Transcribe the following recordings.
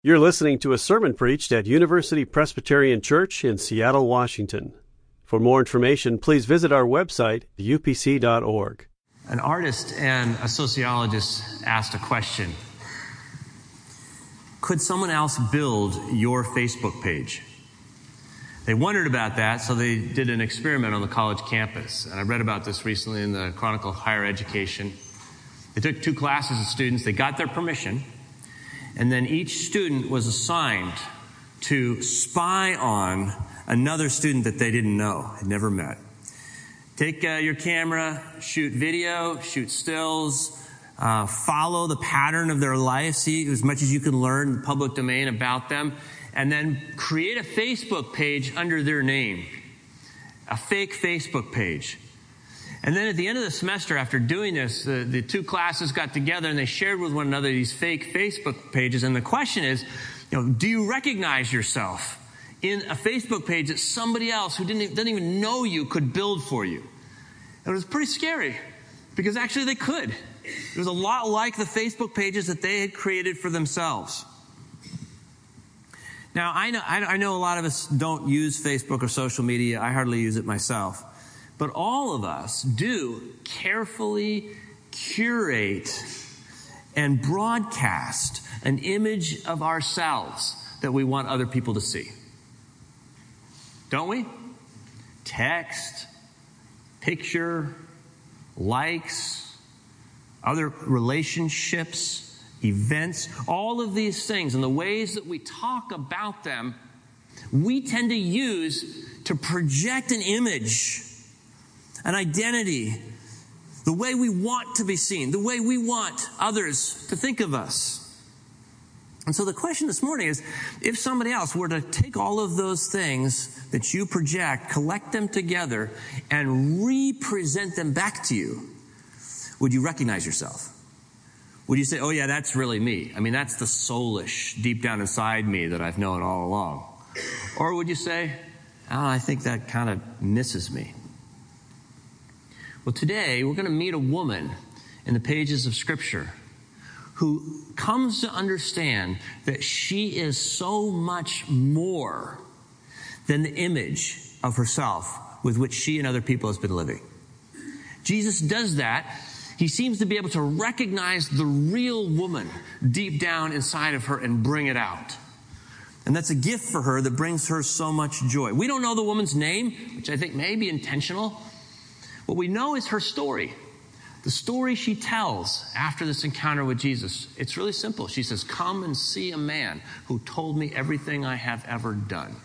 You're listening to a sermon preached at University Presbyterian Church in Seattle, Washington. For more information, please visit our website, upc.org. An artist and a sociologist asked a question Could someone else build your Facebook page? They wondered about that, so they did an experiment on the college campus. And I read about this recently in the Chronicle of Higher Education. They took two classes of students, they got their permission and then each student was assigned to spy on another student that they didn't know, had never met. Take uh, your camera, shoot video, shoot stills, uh, follow the pattern of their life, see as much as you can learn in the public domain about them, and then create a Facebook page under their name. A fake Facebook page. And then at the end of the semester, after doing this, the, the two classes got together and they shared with one another these fake Facebook pages. And the question is, you know, do you recognize yourself in a Facebook page that somebody else who didn't, didn't even know you could build for you? And it was pretty scary because actually they could. It was a lot like the Facebook pages that they had created for themselves. Now, I know, I know a lot of us don't use Facebook or social media. I hardly use it myself. But all of us do carefully curate and broadcast an image of ourselves that we want other people to see. Don't we? Text, picture, likes, other relationships, events, all of these things and the ways that we talk about them, we tend to use to project an image an identity, the way we want to be seen, the way we want others to think of us. And so the question this morning is if somebody else were to take all of those things that you project, collect them together, and represent them back to you, would you recognize yourself? Would you say, oh, yeah, that's really me? I mean, that's the soulish, deep down inside me that I've known all along. Or would you say, oh, I think that kind of misses me? Well, today we're going to meet a woman in the pages of Scripture who comes to understand that she is so much more than the image of herself with which she and other people has been living. Jesus does that. He seems to be able to recognize the real woman deep down inside of her and bring it out. And that's a gift for her that brings her so much joy. We don't know the woman's name, which I think may be intentional. What we know is her story. The story she tells after this encounter with Jesus, it's really simple. She says, Come and see a man who told me everything I have ever done.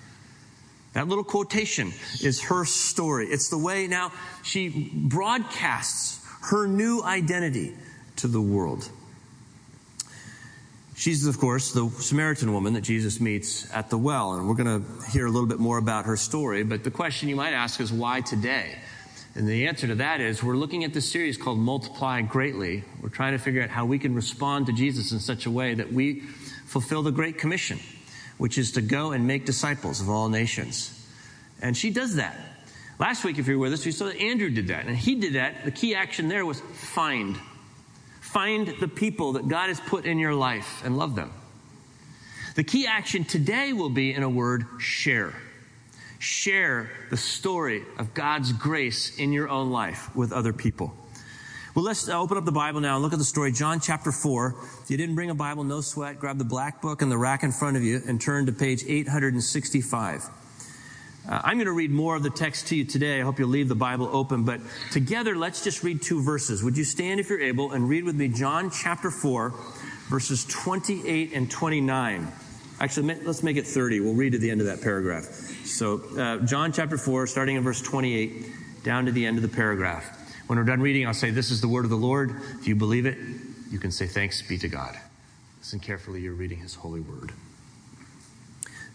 That little quotation is her story. It's the way now she broadcasts her new identity to the world. She's, of course, the Samaritan woman that Jesus meets at the well, and we're going to hear a little bit more about her story. But the question you might ask is why today? And the answer to that is we're looking at this series called Multiply Greatly. We're trying to figure out how we can respond to Jesus in such a way that we fulfill the Great Commission, which is to go and make disciples of all nations. And she does that. Last week, if you were with us, we saw that Andrew did that. And he did that. The key action there was find. Find the people that God has put in your life and love them. The key action today will be, in a word, share share the story of God's grace in your own life with other people. Well, let's uh, open up the Bible now and look at the story. John chapter 4. If you didn't bring a Bible, no sweat. Grab the black book and the rack in front of you and turn to page 865. Uh, I'm going to read more of the text to you today. I hope you'll leave the Bible open, but together let's just read two verses. Would you stand if you're able and read with me John chapter 4, verses 28 and 29? Actually, let's make it 30. We'll read to the end of that paragraph. So, uh, John chapter 4, starting in verse 28, down to the end of the paragraph. When we're done reading, I'll say, This is the word of the Lord. If you believe it, you can say, Thanks be to God. Listen carefully, you're reading his holy word.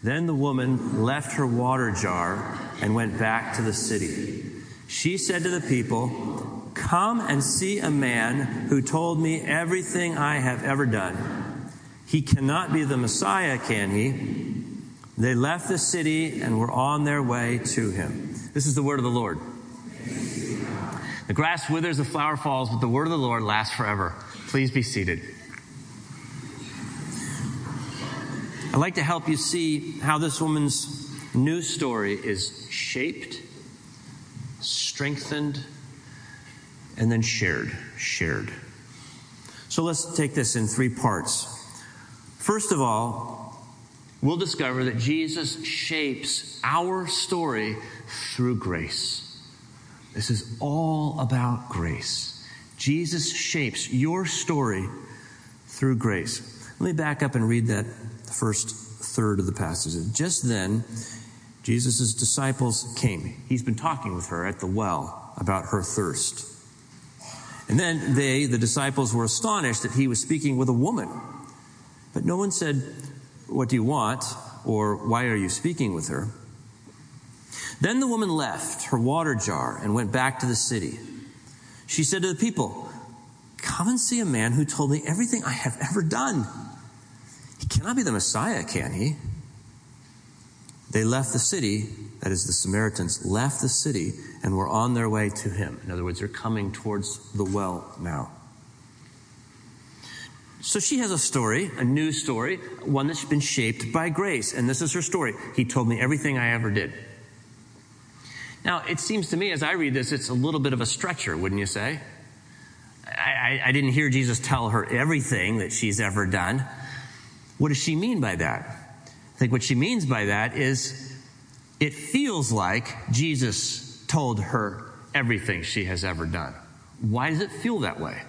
Then the woman left her water jar and went back to the city. She said to the people, Come and see a man who told me everything I have ever done. He cannot be the Messiah, can he? They left the city and were on their way to him. This is the word of the Lord. The grass withers, the flower falls, but the word of the Lord lasts forever. Please be seated. I'd like to help you see how this woman's new story is shaped, strengthened, and then shared. Shared. So let's take this in three parts. First of all, we'll discover that Jesus shapes our story through grace. This is all about grace. Jesus shapes your story through grace. Let me back up and read that first third of the passage. Just then, Jesus' disciples came. He's been talking with her at the well about her thirst. And then they, the disciples, were astonished that he was speaking with a woman. But no one said, What do you want? or Why are you speaking with her? Then the woman left her water jar and went back to the city. She said to the people, Come and see a man who told me everything I have ever done. He cannot be the Messiah, can he? They left the city, that is, the Samaritans left the city and were on their way to him. In other words, they're coming towards the well now. So she has a story, a new story, one that's been shaped by grace. And this is her story. He told me everything I ever did. Now, it seems to me as I read this, it's a little bit of a stretcher, wouldn't you say? I, I, I didn't hear Jesus tell her everything that she's ever done. What does she mean by that? I think what she means by that is it feels like Jesus told her everything she has ever done. Why does it feel that way?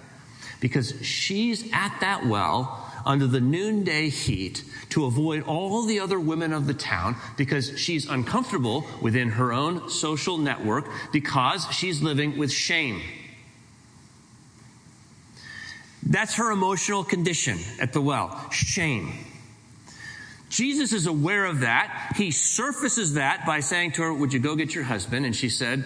Because she's at that well under the noonday heat to avoid all the other women of the town because she's uncomfortable within her own social network because she's living with shame. That's her emotional condition at the well shame. Jesus is aware of that. He surfaces that by saying to her, Would you go get your husband? And she said,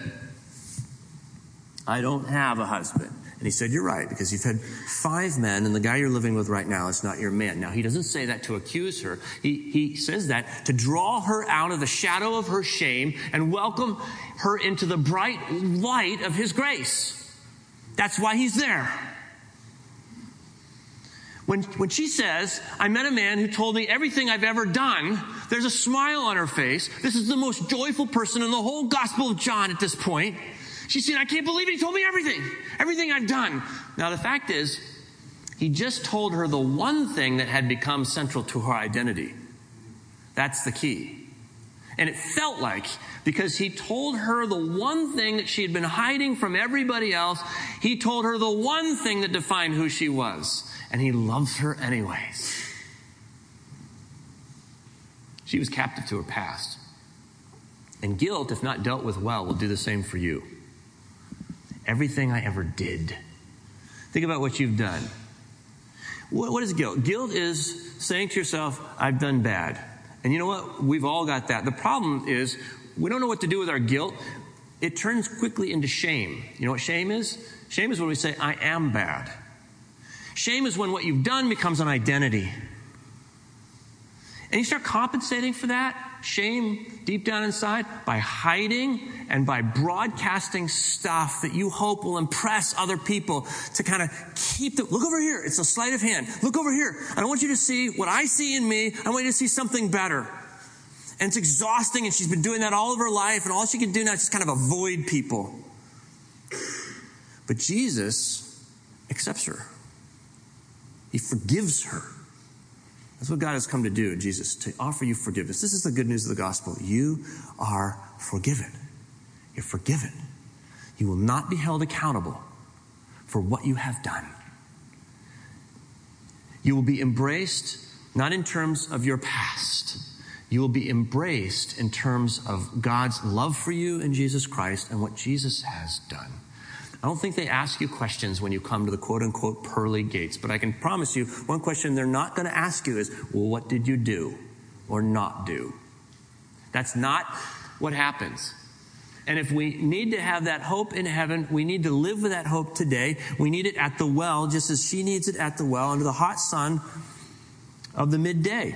I don't have a husband. And he said, You're right, because you've had five men, and the guy you're living with right now is not your man. Now, he doesn't say that to accuse her. He, he says that to draw her out of the shadow of her shame and welcome her into the bright light of his grace. That's why he's there. When, when she says, I met a man who told me everything I've ever done, there's a smile on her face. This is the most joyful person in the whole Gospel of John at this point. She's said, I can't believe it. He told me everything, everything I've done. Now, the fact is, he just told her the one thing that had become central to her identity. That's the key. And it felt like, because he told her the one thing that she had been hiding from everybody else, he told her the one thing that defined who she was. And he loves her anyways. She was captive to her past. And guilt, if not dealt with well, will do the same for you. Everything I ever did. Think about what you've done. What is guilt? Guilt is saying to yourself, I've done bad. And you know what? We've all got that. The problem is we don't know what to do with our guilt. It turns quickly into shame. You know what shame is? Shame is when we say, I am bad. Shame is when what you've done becomes an identity. And you start compensating for that shame deep down inside by hiding and by broadcasting stuff that you hope will impress other people to kind of keep the look over here. It's a sleight of hand. Look over here. I want you to see what I see in me. I want you to see something better. And it's exhausting, and she's been doing that all of her life, and all she can do now is just kind of avoid people. But Jesus accepts her. He forgives her. That's what God has come to do, Jesus, to offer you forgiveness. This is the good news of the gospel. You are forgiven. You're forgiven. You will not be held accountable for what you have done. You will be embraced not in terms of your past. You will be embraced in terms of God's love for you in Jesus Christ and what Jesus has done. I don't think they ask you questions when you come to the quote unquote pearly gates, but I can promise you one question they're not going to ask you is, well, what did you do or not do? That's not what happens. And if we need to have that hope in heaven, we need to live with that hope today. We need it at the well, just as she needs it at the well under the hot sun of the midday.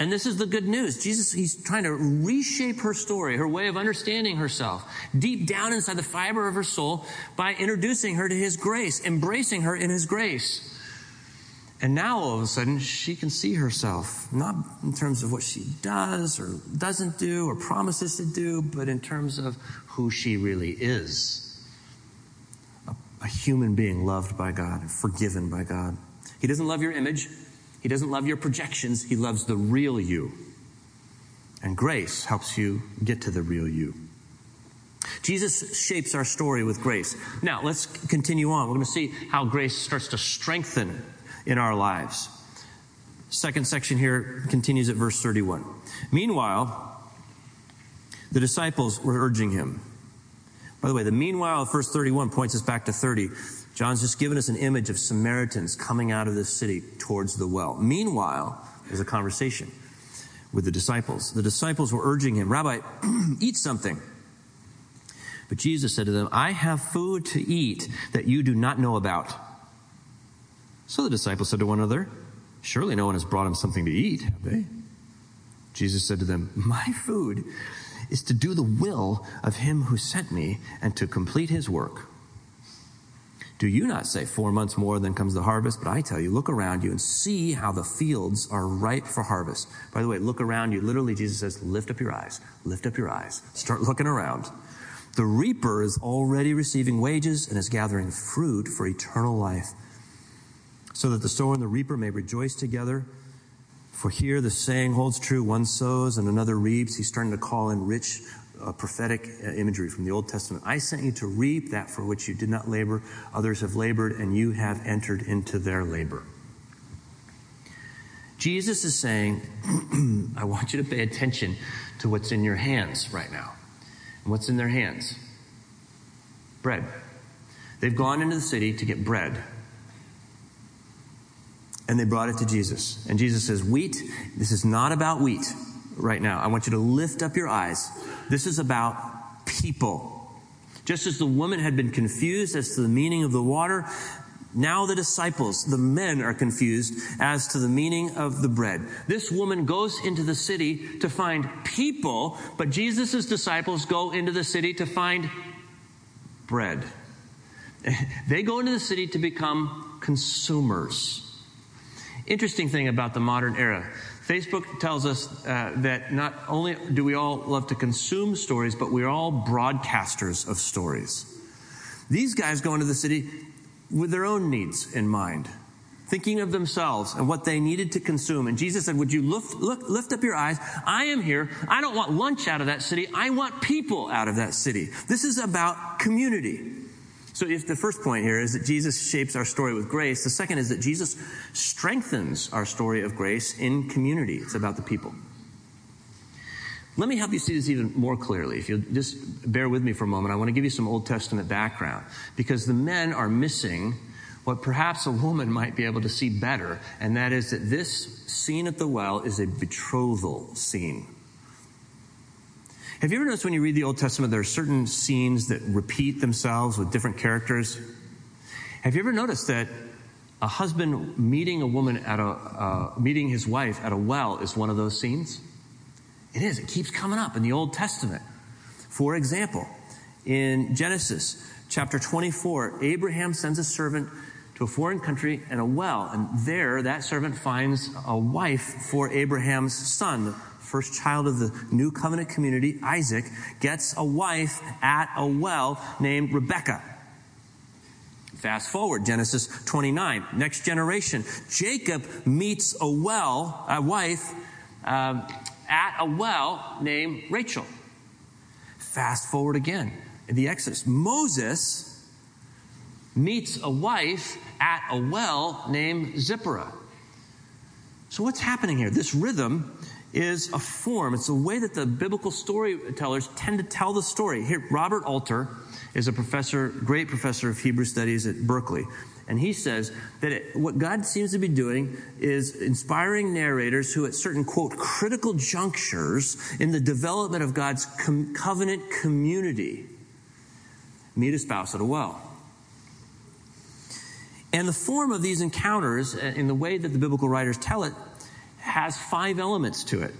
And this is the good news. Jesus, he's trying to reshape her story, her way of understanding herself, deep down inside the fiber of her soul by introducing her to his grace, embracing her in his grace. And now all of a sudden, she can see herself, not in terms of what she does or doesn't do or promises to do, but in terms of who she really is a, a human being loved by God forgiven by God. He doesn't love your image, He doesn't love your projections, He loves the real you. And grace helps you get to the real you. Jesus shapes our story with grace. Now, let's continue on. We're going to see how grace starts to strengthen in our lives. Second section here continues at verse 31. Meanwhile, the disciples were urging him. By the way, the meanwhile of verse 31 points us back to 30. John's just given us an image of Samaritans coming out of the city towards the well. Meanwhile, there's a conversation with the disciples. The disciples were urging him, Rabbi, eat something. But Jesus said to them, I have food to eat that you do not know about. So the disciples said to one another, Surely no one has brought him something to eat, have they? Jesus said to them, My food is to do the will of him who sent me and to complete his work. Do you not say, Four months more, then comes the harvest? But I tell you, look around you and see how the fields are ripe for harvest. By the way, look around you. Literally, Jesus says, Lift up your eyes. Lift up your eyes. Start looking around. The reaper is already receiving wages and is gathering fruit for eternal life so that the sower and the reaper may rejoice together. For here the saying holds true one sows and another reaps. He's starting to call in rich uh, prophetic uh, imagery from the Old Testament. I sent you to reap that for which you did not labor. Others have labored, and you have entered into their labor. Jesus is saying, I want you to pay attention to what's in your hands right now. And what's in their hands? Bread. They've gone into the city to get bread and they brought it to Jesus. And Jesus says, Wheat, this is not about wheat right now. I want you to lift up your eyes. This is about people. Just as the woman had been confused as to the meaning of the water, now the disciples, the men, are confused as to the meaning of the bread. This woman goes into the city to find people, but Jesus' disciples go into the city to find bread. They go into the city to become consumers. Interesting thing about the modern era. Facebook tells us uh, that not only do we all love to consume stories, but we're all broadcasters of stories. These guys go into the city with their own needs in mind, thinking of themselves and what they needed to consume. And Jesus said, Would you lift, look, lift up your eyes? I am here. I don't want lunch out of that city. I want people out of that city. This is about community. So if the first point here is that Jesus shapes our story with grace, the second is that Jesus strengthens our story of grace in community. It's about the people. Let me help you see this even more clearly. If you'll just bear with me for a moment, I want to give you some Old Testament background because the men are missing what perhaps a woman might be able to see better, and that is that this scene at the well is a betrothal scene. Have you ever noticed when you read the Old Testament, there are certain scenes that repeat themselves with different characters? Have you ever noticed that a husband meeting a woman at a, uh, meeting his wife at a well is one of those scenes? It is. It keeps coming up in the Old Testament. For example, in Genesis chapter 24, Abraham sends a servant to a foreign country and a well, and there that servant finds a wife for Abraham's son, first child of the new covenant community, Isaac, gets a wife at a well named Rebecca. Fast forward, Genesis 29, next generation. Jacob meets a well, a wife, um, at a well named Rachel. Fast forward again, in the Exodus. Moses meets a wife at a well named Zipporah. So, what's happening here? This rhythm is a form. It's a way that the biblical storytellers tend to tell the story. Here, Robert Alter is a professor, great professor of Hebrew studies at Berkeley. And he says that it, what God seems to be doing is inspiring narrators who, at certain, quote, critical junctures in the development of God's com- covenant community, meet a spouse at a well. And the form of these encounters, uh, in the way that the biblical writers tell it, has five elements to it.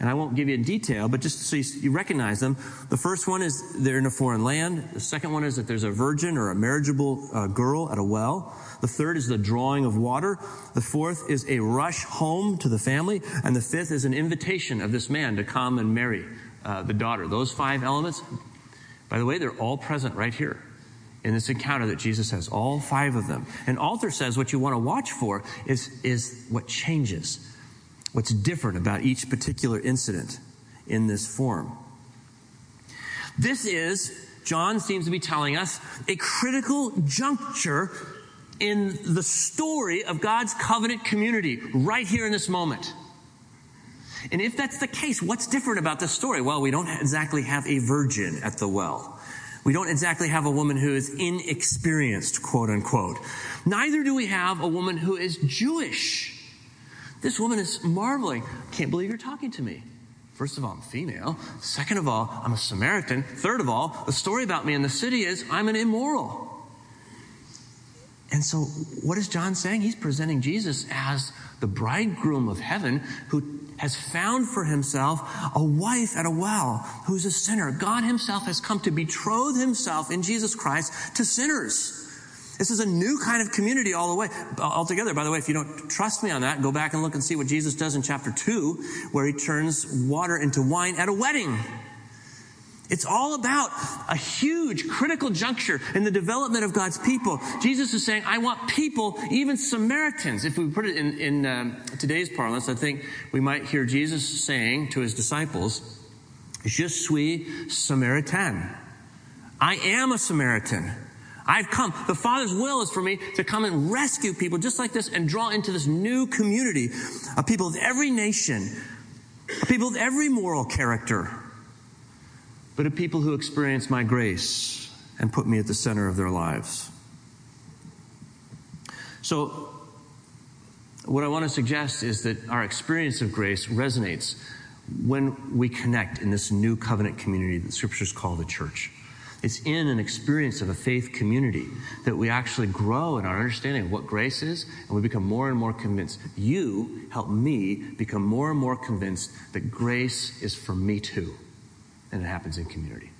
And I won't give you in detail, but just so you, recognize them. The first one is they're in a foreign land. The second one is that there's a virgin or a marriageable uh, girl at a well. The third is the drawing of water. The fourth is a rush home to the family. And the fifth is an invitation of this man to come and marry uh, the daughter. Those five elements, by the way, they're all present right here in this encounter that Jesus has, all five of them. And Alter says what you want to watch for is, is what changes what's different about each particular incident in this form. This is, John seems to be telling us, a critical juncture in the story of God's covenant community right here in this moment. And if that's the case, what's different about this story? Well, we don't exactly have a virgin at the well. We don't exactly have a woman who is inexperienced, quote unquote. Neither do we have a woman who is Jewish. This woman is marveling. Can't believe you're talking to me. First of all, I'm female. Second of all, I'm a Samaritan. Third of all, the story about me in the city is I'm an immoral. And so, what is John saying? He's presenting Jesus as the bridegroom of heaven who has found for himself a wife at a well who's a sinner. God himself has come to betroth himself in Jesus Christ to sinners. This is a new kind of community all the way, altogether. By the way, if you don't trust me on that, go back and look and see what Jesus does in chapter 2, where he turns water into wine at a wedding. It's all about a huge critical juncture in the development of God's people. Jesus is saying, I want people, even Samaritans. If we put it in, in um, today's parlance, I think we might hear Jesus saying to his disciples, Je suis Samaritan. I am a Samaritan. I've come. The Father's will is for me to come and rescue people just like this and draw into this new community of people of every nation, of people of every moral character, but of people who experience my grace and put me at the center of their lives. So, what I want to suggest is that our experience of grace resonates when we connect in this new covenant community that scriptures call the church. It's in an experience of a faith community that we actually grow in our understanding of what grace is, and we become more and more convinced. You help me become more and more convinced that grace is for me too. And it happens in community.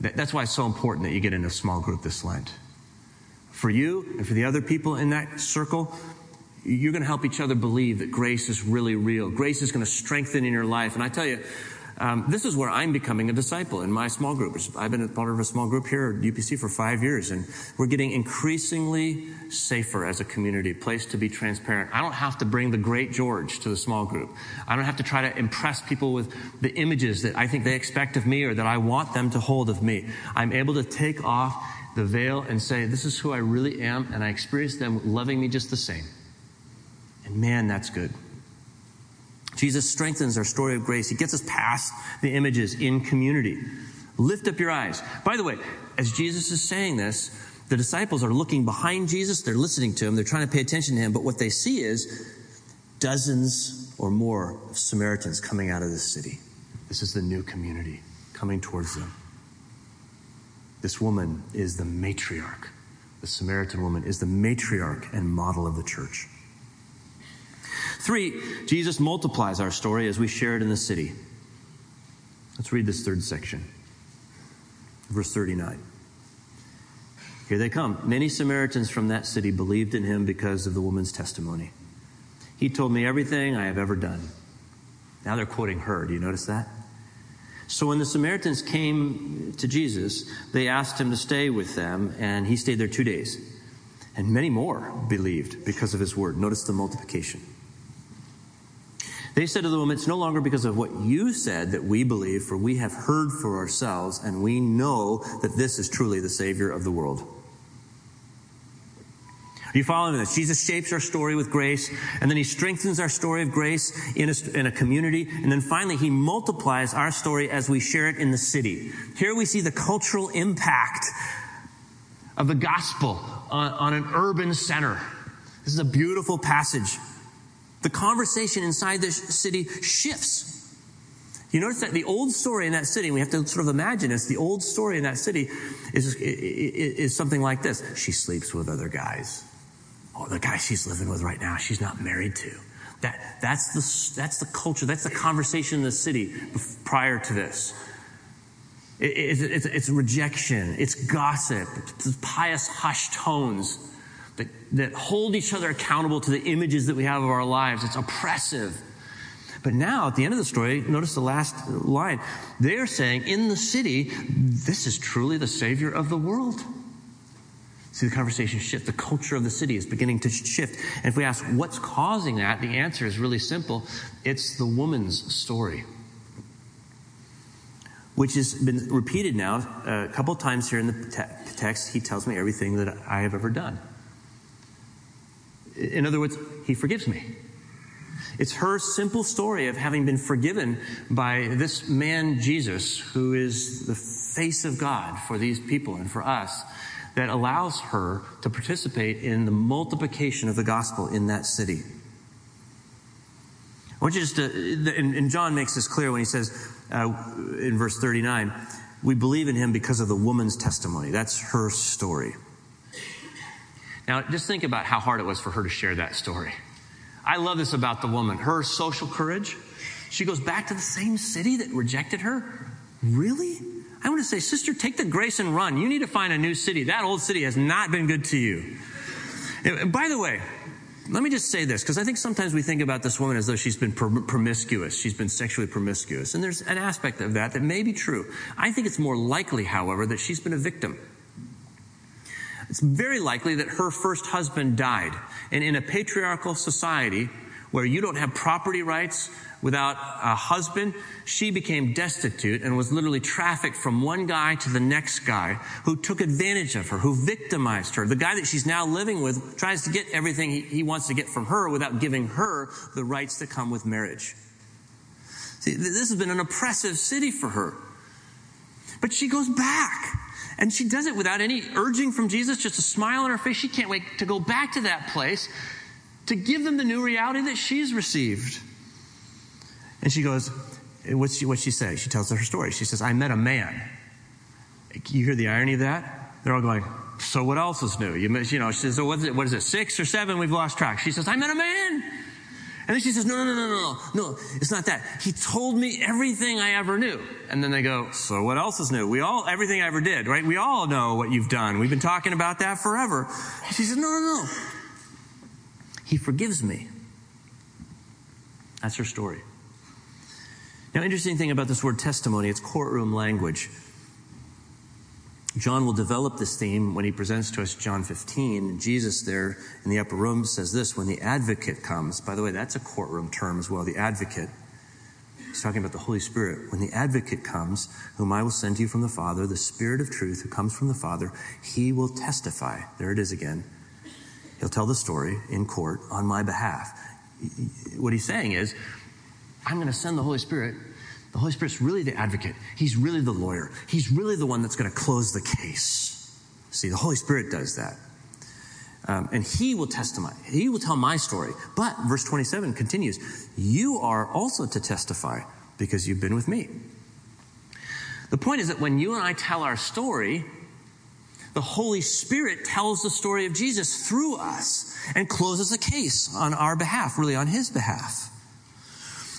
That's why it's so important that you get in a small group this Lent. For you and for the other people in that circle, you're going to help each other believe that grace is really real. Grace is going to strengthen in your life. And I tell you, um, this is where I'm becoming a disciple in my small group. I've been a part of a small group here at UPC for five years, and we're getting increasingly safer as a community, place to be transparent. I don't have to bring the great George to the small group. I don't have to try to impress people with the images that I think they expect of me or that I want them to hold of me. I'm able to take off the veil and say, This is who I really am, and I experience them loving me just the same. And man, that's good. Jesus strengthens our story of grace. He gets us past the images in community. Lift up your eyes. By the way, as Jesus is saying this, the disciples are looking behind Jesus. They're listening to him. They're trying to pay attention to him. But what they see is dozens or more of Samaritans coming out of this city. This is the new community coming towards them. This woman is the matriarch. The Samaritan woman is the matriarch and model of the church. Three, Jesus multiplies our story as we share it in the city. Let's read this third section. Verse 39. Here they come. Many Samaritans from that city believed in him because of the woman's testimony. He told me everything I have ever done. Now they're quoting her. Do you notice that? So when the Samaritans came to Jesus, they asked him to stay with them, and he stayed there two days. And many more believed because of his word. Notice the multiplication. They said to the woman, It's no longer because of what you said that we believe, for we have heard for ourselves, and we know that this is truly the Savior of the world. Are you following this? Jesus shapes our story with grace, and then he strengthens our story of grace in a, in a community, and then finally he multiplies our story as we share it in the city. Here we see the cultural impact of the gospel on, on an urban center. This is a beautiful passage. The conversation inside the city shifts. You notice that the old story in that city, we have to sort of imagine this, the old story in that city is, is, something like this. She sleeps with other guys. Oh, the guy she's living with right now, she's not married to. That, that's, the, that's the culture, that's the conversation in the city prior to this. It, it, it's, it's rejection, it's gossip, it's pious hushed tones that, that hold each other accountable to the images that we have of our lives. It's oppressive. But now, at the end of the story, notice the last line. They're saying, in the city, this is truly the Savior of the world. See the conversation shift. The culture of the city is beginning to shift. And if we ask what's causing that, the answer is really simple it's the woman's story, which has been repeated now uh, a couple times here in the te- text. He tells me everything that I have ever done. In other words, he forgives me. It's her simple story of having been forgiven by this man, Jesus, who is the face of God for these people and for us, that allows her to participate in the multiplication of the gospel in that city. I want you just to, and, John makes this clear when he says uh, in verse 39, we believe in him because of the woman's testimony. That's her story. Now, just think about how hard it was for her to share that story. I love this about the woman her social courage. She goes back to the same city that rejected her. Really? I want to say, sister, take the grace and run. You need to find a new city. That old city has not been good to you. And by the way, let me just say this, because I think sometimes we think about this woman as though she's been promiscuous. She's been sexually promiscuous. And there's an aspect of that that may be true. I think it's more likely, however, that she's been a victim. It's very likely that her first husband died. And in a patriarchal society where you don't have property rights without a husband, she became destitute and was literally trafficked from one guy to the next guy who took advantage of her, who victimized her. The guy that she's now living with tries to get everything he, wants to get from her without giving her the rights that come with marriage. See, this has been an oppressive city for her. But she goes back. And she does it without any urging from Jesus, just a smile on her face. She can't wait to go back to that place to give them the new reality that she's received. And she goes, what's she, what's she say? She tells her story. She says, I met a man. You hear the irony of that? They're all going, so what else is new? You, you know, she says, so what is it? What is it? Six or seven? We've lost track. She says, I met a man. And then she says, no, no, no, no, no, no, it's not that. He told me everything I ever knew. And then they go, so what else is new? We all, everything I ever did, right? We all know what you've done. We've been talking about that forever. And she says, no, no, no. He forgives me. That's her story. Now, interesting thing about this word testimony, it's courtroom language. John will develop this theme when he presents to us John 15. Jesus, there in the upper room, says this when the advocate comes. By the way, that's a courtroom term as well, the advocate. He's talking about the Holy Spirit. When the advocate comes, whom I will send to you from the Father, the Spirit of truth who comes from the Father, he will testify. There it is again. He'll tell the story in court on my behalf. What he's saying is, I'm going to send the Holy Spirit the Holy Spirit's really the advocate. He's really the lawyer. He's really the one that's going to close the case. See, the Holy Spirit does that. Um, and he will testify. He will tell my story. But verse 27 continues You are also to testify because you've been with me. The point is that when you and I tell our story, the Holy Spirit tells the story of Jesus through us and closes the case on our behalf, really on his behalf.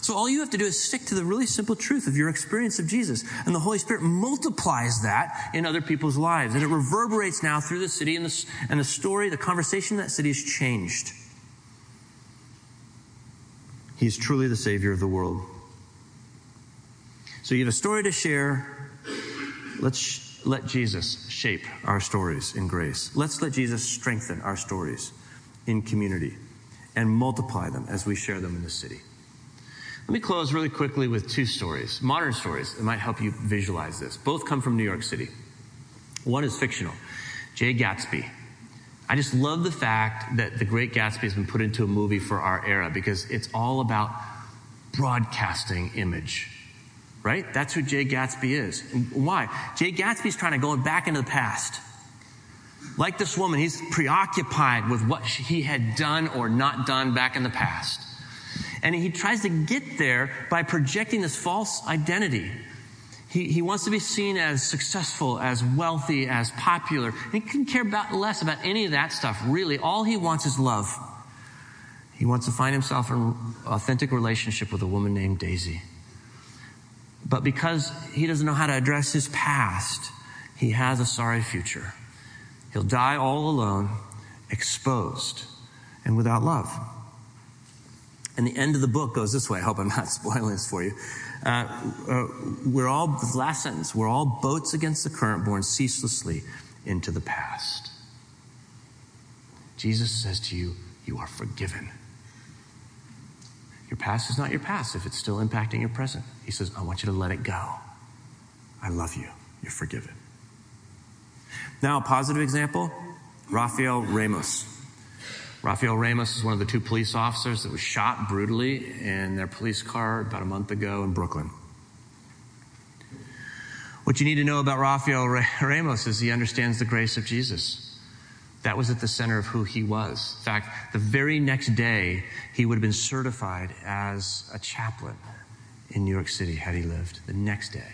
So all you have to do is stick to the really simple truth of your experience of Jesus. And the Holy Spirit multiplies that in other people's lives. And it reverberates now through the city and the, and the story, the conversation in that city has changed. He is truly the Savior of the world. So you have a story to share. Let's sh- let Jesus shape our stories in grace. Let's let Jesus strengthen our stories in community and multiply them as we share them in the city. Let me close really quickly with two stories, modern stories that might help you visualize this. Both come from New York City. One is fictional Jay Gatsby. I just love the fact that The Great Gatsby has been put into a movie for our era because it's all about broadcasting image. Right? That's who Jay Gatsby is. why? Jay Gatsby's trying to go back into the past. Like this woman, he's preoccupied with what he had done or not done back in the past. And he tries to get there by projecting this false identity. He, he wants to be seen as successful, as wealthy, as popular. He couldn't care about less about any of that stuff, really. All he wants is love. He wants to find himself in an authentic relationship with a woman named Daisy. But because he doesn't know how to address his past, he has a sorry future. He'll die all alone, exposed, and without love. And the end of the book goes this way. I hope I'm not spoiling this for you. Uh, uh, we're all, last sentence, we're all boats against the current borne ceaselessly into the past. Jesus says to you, You are forgiven. Your past is not your past if it's still impacting your present. He says, I want you to let it go. I love you. You're forgiven. Now, a positive example Rafael Ramos. Rafael Ramos is one of the two police officers that was shot brutally in their police car about a month ago in Brooklyn. What you need to know about Rafael Ramos is he understands the grace of Jesus. That was at the center of who he was. In fact, the very next day, he would have been certified as a chaplain in New York City had he lived. The next day.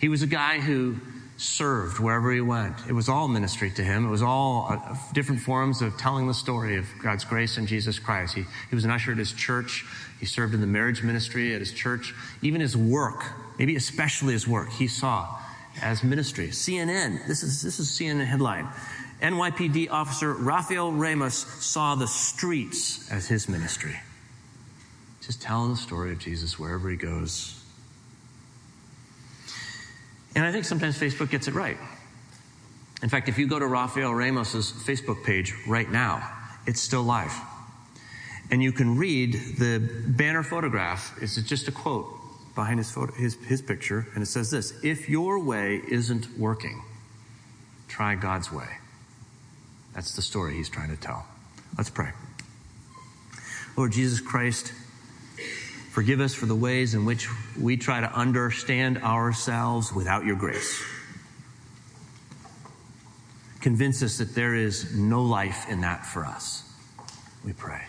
He was a guy who served wherever he went. It was all ministry to him. It was all uh, different forms of telling the story of God's grace in Jesus Christ. He, he was an usher at his church. He served in the marriage ministry at his church. Even his work, maybe especially his work, he saw as ministry. CNN, this is, this is CNN headline. NYPD officer Rafael Ramos saw the streets as his ministry. Just telling the story of Jesus wherever he goes, and I think sometimes Facebook gets it right. In fact, if you go to Rafael Ramos's Facebook page right now, it's still live. And you can read the banner photograph. It's just a quote behind his, photo, his, his picture, and it says this If your way isn't working, try God's way. That's the story he's trying to tell. Let's pray. Lord Jesus Christ, Forgive us for the ways in which we try to understand ourselves without your grace. Convince us that there is no life in that for us. We pray.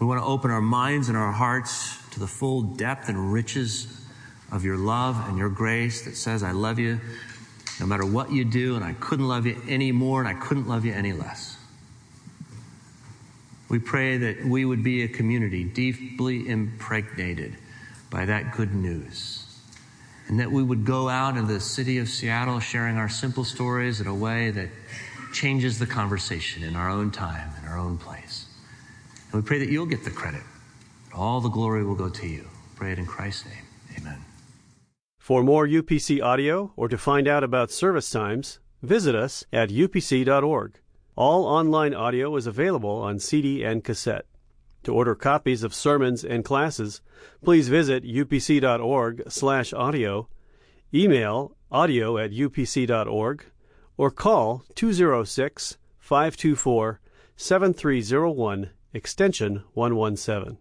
We want to open our minds and our hearts to the full depth and riches of your love and your grace that says, I love you no matter what you do, and I couldn't love you any more, and I couldn't love you any less. We pray that we would be a community deeply impregnated by that good news. And that we would go out in the city of Seattle sharing our simple stories in a way that changes the conversation in our own time, in our own place. And we pray that you'll get the credit. All the glory will go to you. Pray it in Christ's name. Amen. For more UPC audio or to find out about service times, visit us at upc.org. All online audio is available on CD and cassette. To order copies of sermons and classes, please visit upc.org/audio, email audio at upc.org, or call 206 524 7301 extension 117.